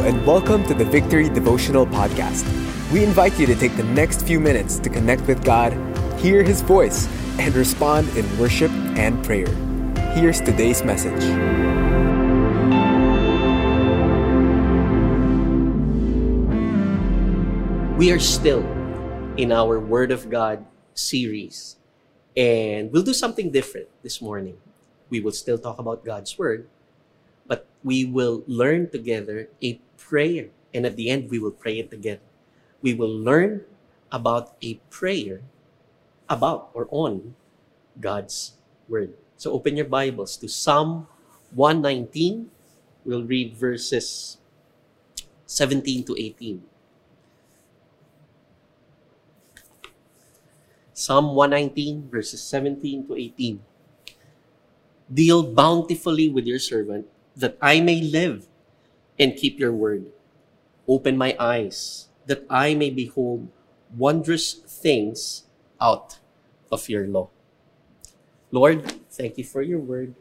and welcome to the Victory Devotional Podcast. We invite you to take the next few minutes to connect with God, hear His voice, and respond in worship and prayer. Here's today's message. We are still in our Word of God series, and we'll do something different this morning. We will still talk about God's Word, we will learn together a prayer, and at the end, we will pray it together. We will learn about a prayer about or on God's Word. So open your Bibles to Psalm 119. We'll read verses 17 to 18. Psalm 119, verses 17 to 18. Deal bountifully with your servant, that I may live and keep your word. Open my eyes, that I may behold wondrous things out of your law. Lord, thank you for your word.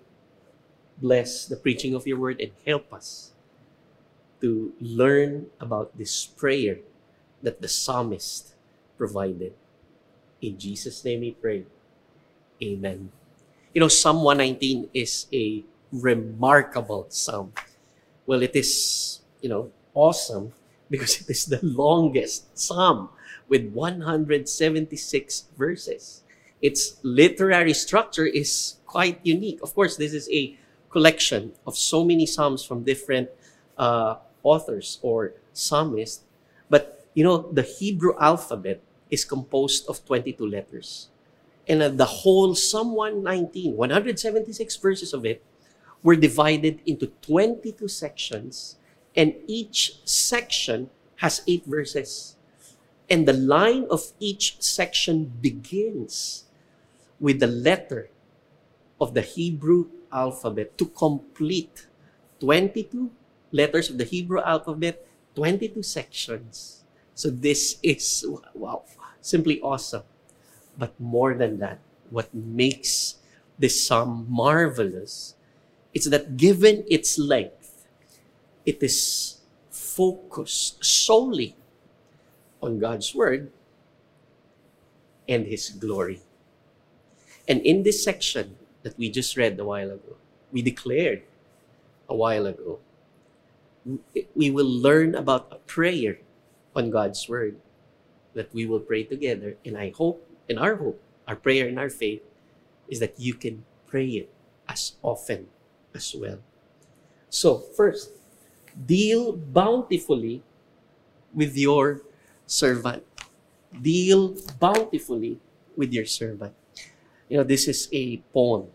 Bless the preaching of your word and help us to learn about this prayer that the psalmist provided. In Jesus' name we pray. Amen. You know, Psalm 119 is a remarkable psalm. Well, it is, you know, awesome because it is the longest psalm with 176 verses. Its literary structure is quite unique. Of course, this is a collection of so many psalms from different uh, authors or psalmists. But, you know, the Hebrew alphabet is composed of 22 letters. And uh, the whole Psalm 119, 176 verses of it, were divided into 22 sections, and each section has eight verses. And the line of each section begins with the letter of the Hebrew alphabet to complete 22 letters of the Hebrew alphabet, 22 sections. So this is, wow, simply awesome. But more than that, what makes this psalm marvelous is that given its length, it is focused solely on God's word and His glory. And in this section that we just read a while ago, we declared a while ago, we will learn about a prayer on God's word that we will pray together. And I hope, and our hope, our prayer and our faith is that you can pray it as often as well. So, first, deal bountifully with your servant. Deal bountifully with your servant. You know, this is a poem.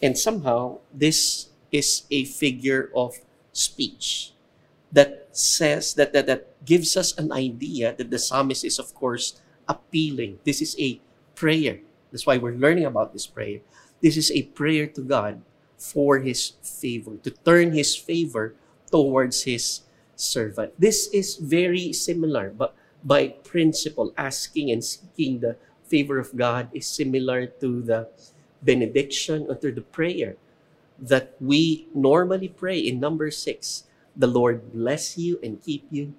And somehow, this is a figure of speech that says that, that that gives us an idea that the psalmist is of course appealing this is a prayer that's why we're learning about this prayer this is a prayer to god for his favor to turn his favor towards his servant this is very similar but by principle asking and seeking the favor of god is similar to the benediction or to the prayer that we normally pray in number six the Lord bless you and keep you.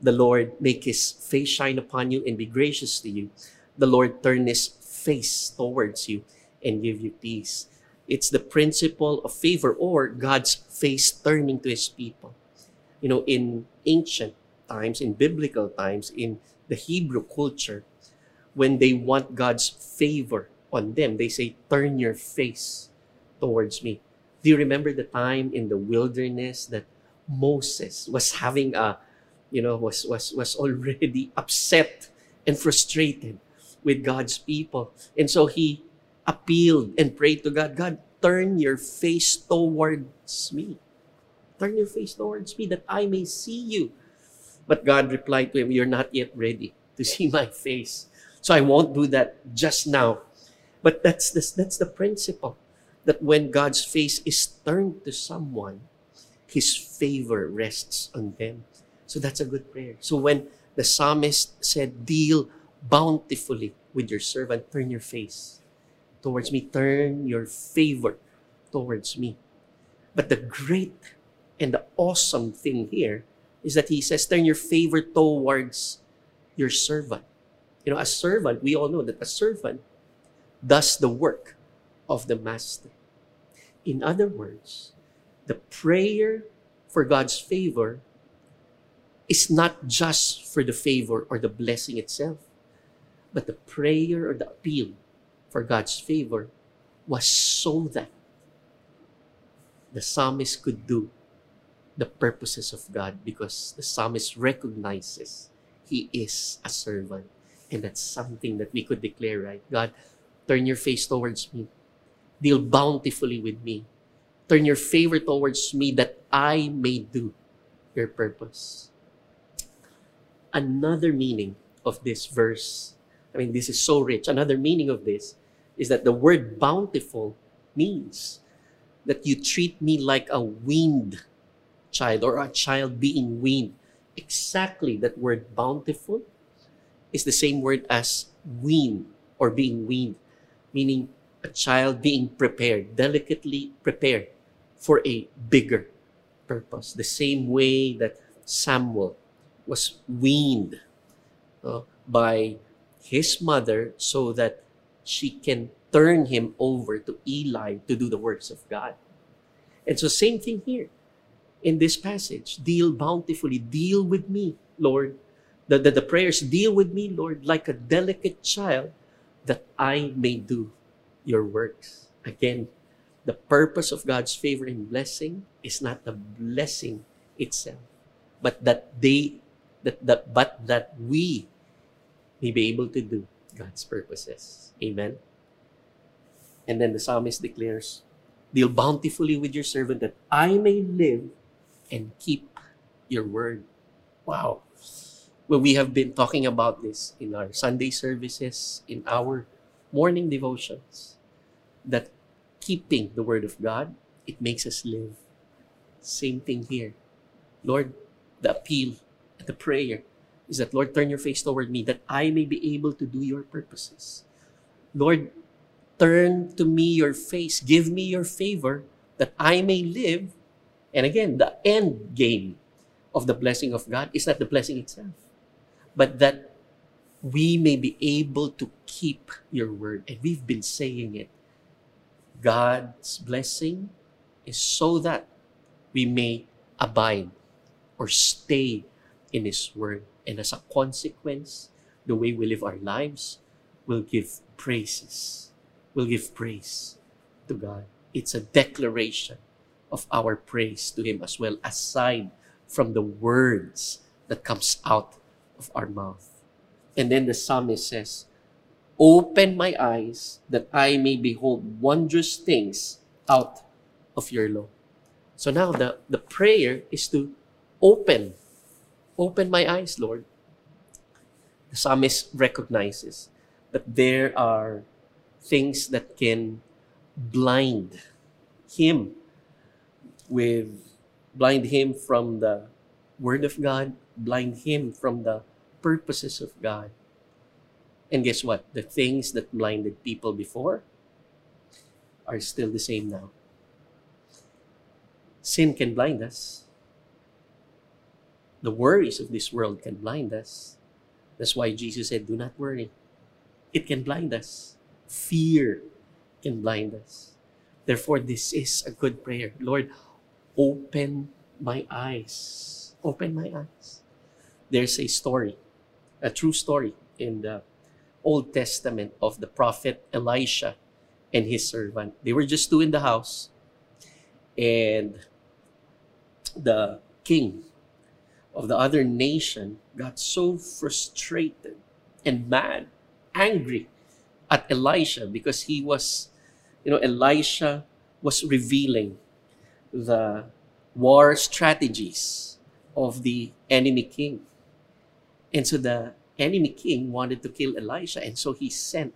The Lord make his face shine upon you and be gracious to you. The Lord turn his face towards you and give you peace. It's the principle of favor or God's face turning to his people. You know, in ancient times, in biblical times, in the Hebrew culture, when they want God's favor on them, they say, Turn your face towards me. Do you remember the time in the wilderness that Moses was having a, you know, was, was, was already upset and frustrated with God's people. And so he appealed and prayed to God, God, turn your face towards me. Turn your face towards me that I may see you. But God replied to him, You're not yet ready to see my face. So I won't do that just now. But that's the, that's the principle that when God's face is turned to someone, his favor rests on them. So that's a good prayer. So when the psalmist said, Deal bountifully with your servant, turn your face towards me, turn your favor towards me. But the great and the awesome thing here is that he says, turn your favor towards your servant. You know, a servant, we all know that a servant does the work of the master. In other words, the prayer for God's favor is not just for the favor or the blessing itself, but the prayer or the appeal for God's favor was so that the psalmist could do the purposes of God because the psalmist recognizes he is a servant. And that's something that we could declare, right? God, turn your face towards me. Deal bountifully with me. Turn your favor towards me that I may do your purpose. Another meaning of this verse, I mean, this is so rich. Another meaning of this is that the word bountiful means that you treat me like a weaned child or a child being weaned. Exactly that word bountiful is the same word as wean or being weaned, meaning a child being prepared, delicately prepared for a bigger purpose. The same way that Samuel was weaned uh, by his mother so that she can turn him over to Eli to do the works of God. And so, same thing here in this passage. Deal bountifully, deal with me, Lord. The, the, the prayers, deal with me, Lord, like a delicate child, that I may do your works. Again, the purpose of God's favor and blessing is not the blessing itself, but that they, that, that but that we may be able to do God's purposes. Amen. And then the psalmist declares, Deal bountifully with your servant that I may live and keep your word. Wow. Well, we have been talking about this in our Sunday services, in our morning devotions, that keeping the word of God, it makes us live. Same thing here. Lord, the appeal, the prayer is that, Lord, turn your face toward me that I may be able to do your purposes. Lord, turn to me your face, give me your favor that I may live. And again, the end game of the blessing of God is not the blessing itself, but that we may be able to keep your word. And we've been saying it. God's blessing is so that we may abide or stay in His word. And as a consequence, the way we live our lives will give praises, will give praise to God. It's a declaration of our praise to Him as well, aside from the words that comes out of our mouth. And then the psalmist says, Open my eyes that I may behold wondrous things out of your law. So now the, the prayer is to open Open my eyes, Lord. The psalmist recognizes that there are things that can blind him with blind him from the word of God, blind him from the purposes of God. And guess what? The things that blinded people before are still the same now. Sin can blind us the worries of this world can blind us. That's why Jesus said, Do not worry. It can blind us. Fear can blind us. Therefore, this is a good prayer. Lord, open my eyes. Open my eyes. There's a story, a true story in the Old Testament of the prophet Elisha and his servant. They were just two in the house. And the king of the other nation got so frustrated and mad, angry at Elisha because he was, you know, Elisha was revealing the war strategies of the enemy king. And so the enemy king wanted to kill Elisha, and so he sent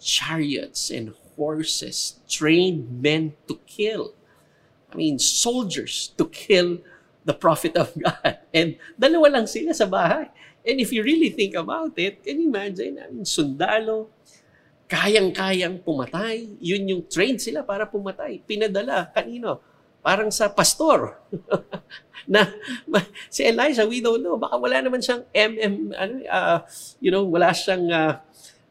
chariots and horses, trained men to kill. I mean, soldiers to kill the prophet of God. And dalawa lang sila sa bahay. And if you really think about it, can you imagine, I mean, sundalo, kayang-kayang pumatay. Yun yung trained sila para pumatay. Pinadala, kanino? Parang sa pastor. na si Elijah, we don't know. Baka wala naman siyang MM, ano, uh, you know, wala siyang uh,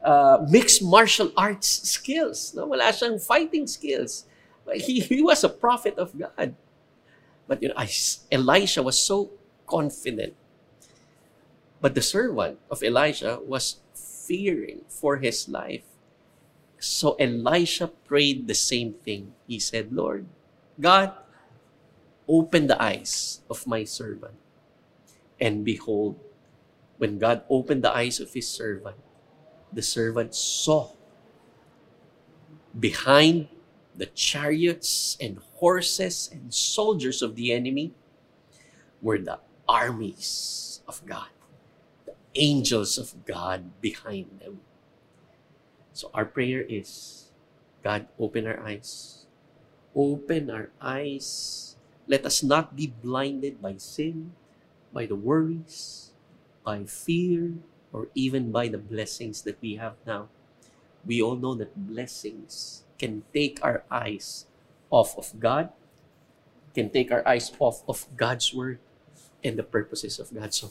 uh, mixed martial arts skills. No? Wala siyang fighting skills. He, he was a prophet of God. But you know, Elisha was so confident. But the servant of Elijah was fearing for his life. So Elisha prayed the same thing. He said, Lord, God, open the eyes of my servant. And behold, when God opened the eyes of his servant, the servant saw behind the chariots and horses and soldiers of the enemy were the armies of God, the angels of God behind them. So our prayer is God, open our eyes. Open our eyes. Let us not be blinded by sin, by the worries, by fear, or even by the blessings that we have now. We all know that blessings can take our eyes off of God, can take our eyes off of God's word and the purposes of God. So,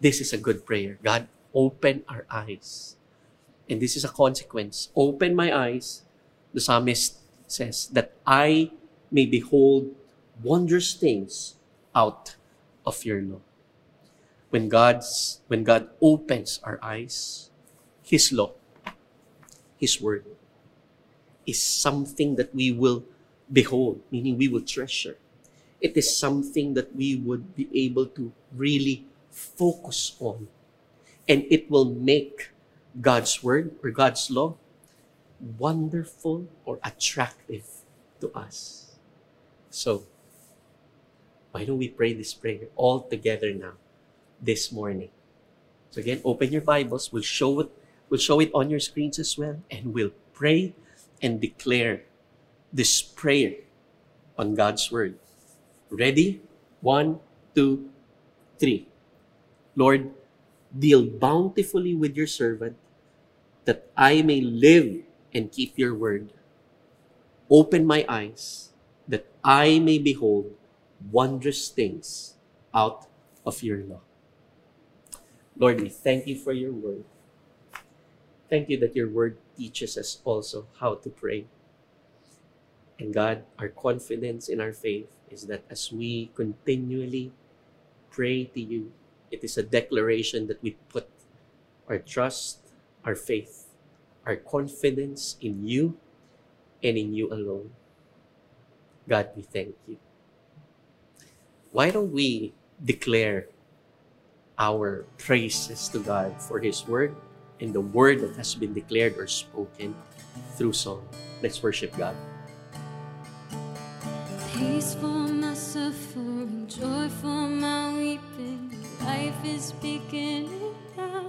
this is a good prayer. God, open our eyes. And this is a consequence. Open my eyes, the psalmist says, that I may behold wondrous things out of your law when God's when God opens our eyes, His law, His word is something that we will behold, meaning we will treasure. It is something that we would be able to really focus on. And it will make God's word or God's law wonderful or attractive to us. So, why don't we pray this prayer all together now? this morning. So again, open your Bibles. We'll show it, we'll show it on your screens as well, and we'll pray and declare this prayer on God's word. Ready? One, two, three. Lord, deal bountifully with your servant that I may live and keep your word. Open my eyes that I may behold wondrous things out of your law. Lord, we thank you for your word. Thank you that your word teaches us also how to pray. And God, our confidence in our faith is that as we continually pray to you, it is a declaration that we put our trust, our faith, our confidence in you and in you alone. God, we thank you. Why don't we declare our praises to God for His word and the word that has been declared or spoken through song. Let's worship God. Peace for my suffering, joy for my weeping. Life is beginning now.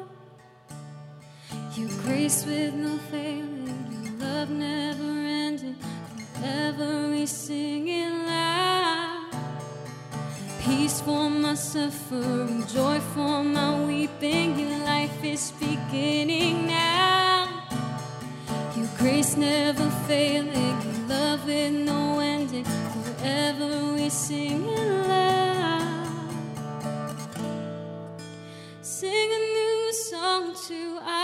Your grace with no failing, your love never ending. Forever we sing it loud. Peace for my suffering, joy for my weeping. Your life is beginning now. Your grace never failing, your love with no. Forever we sing it loud. Sing a new song to our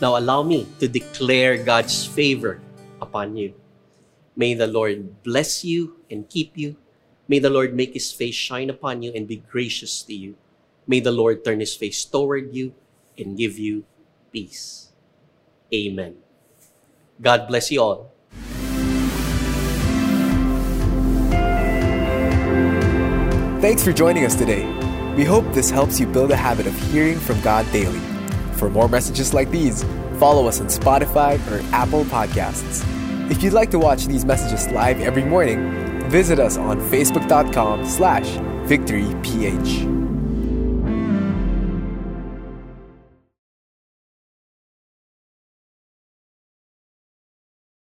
Now allow me to declare God's favor upon you. May the Lord bless you and keep you. May the Lord make his face shine upon you and be gracious to you. May the Lord turn his face toward you and give you peace. Amen. God bless you all. Thanks for joining us today. We hope this helps you build a habit of hearing from God daily. For more messages like these, follow us on Spotify or Apple Podcasts. If you'd like to watch these messages live every morning, visit us on facebook.com slash victoryph.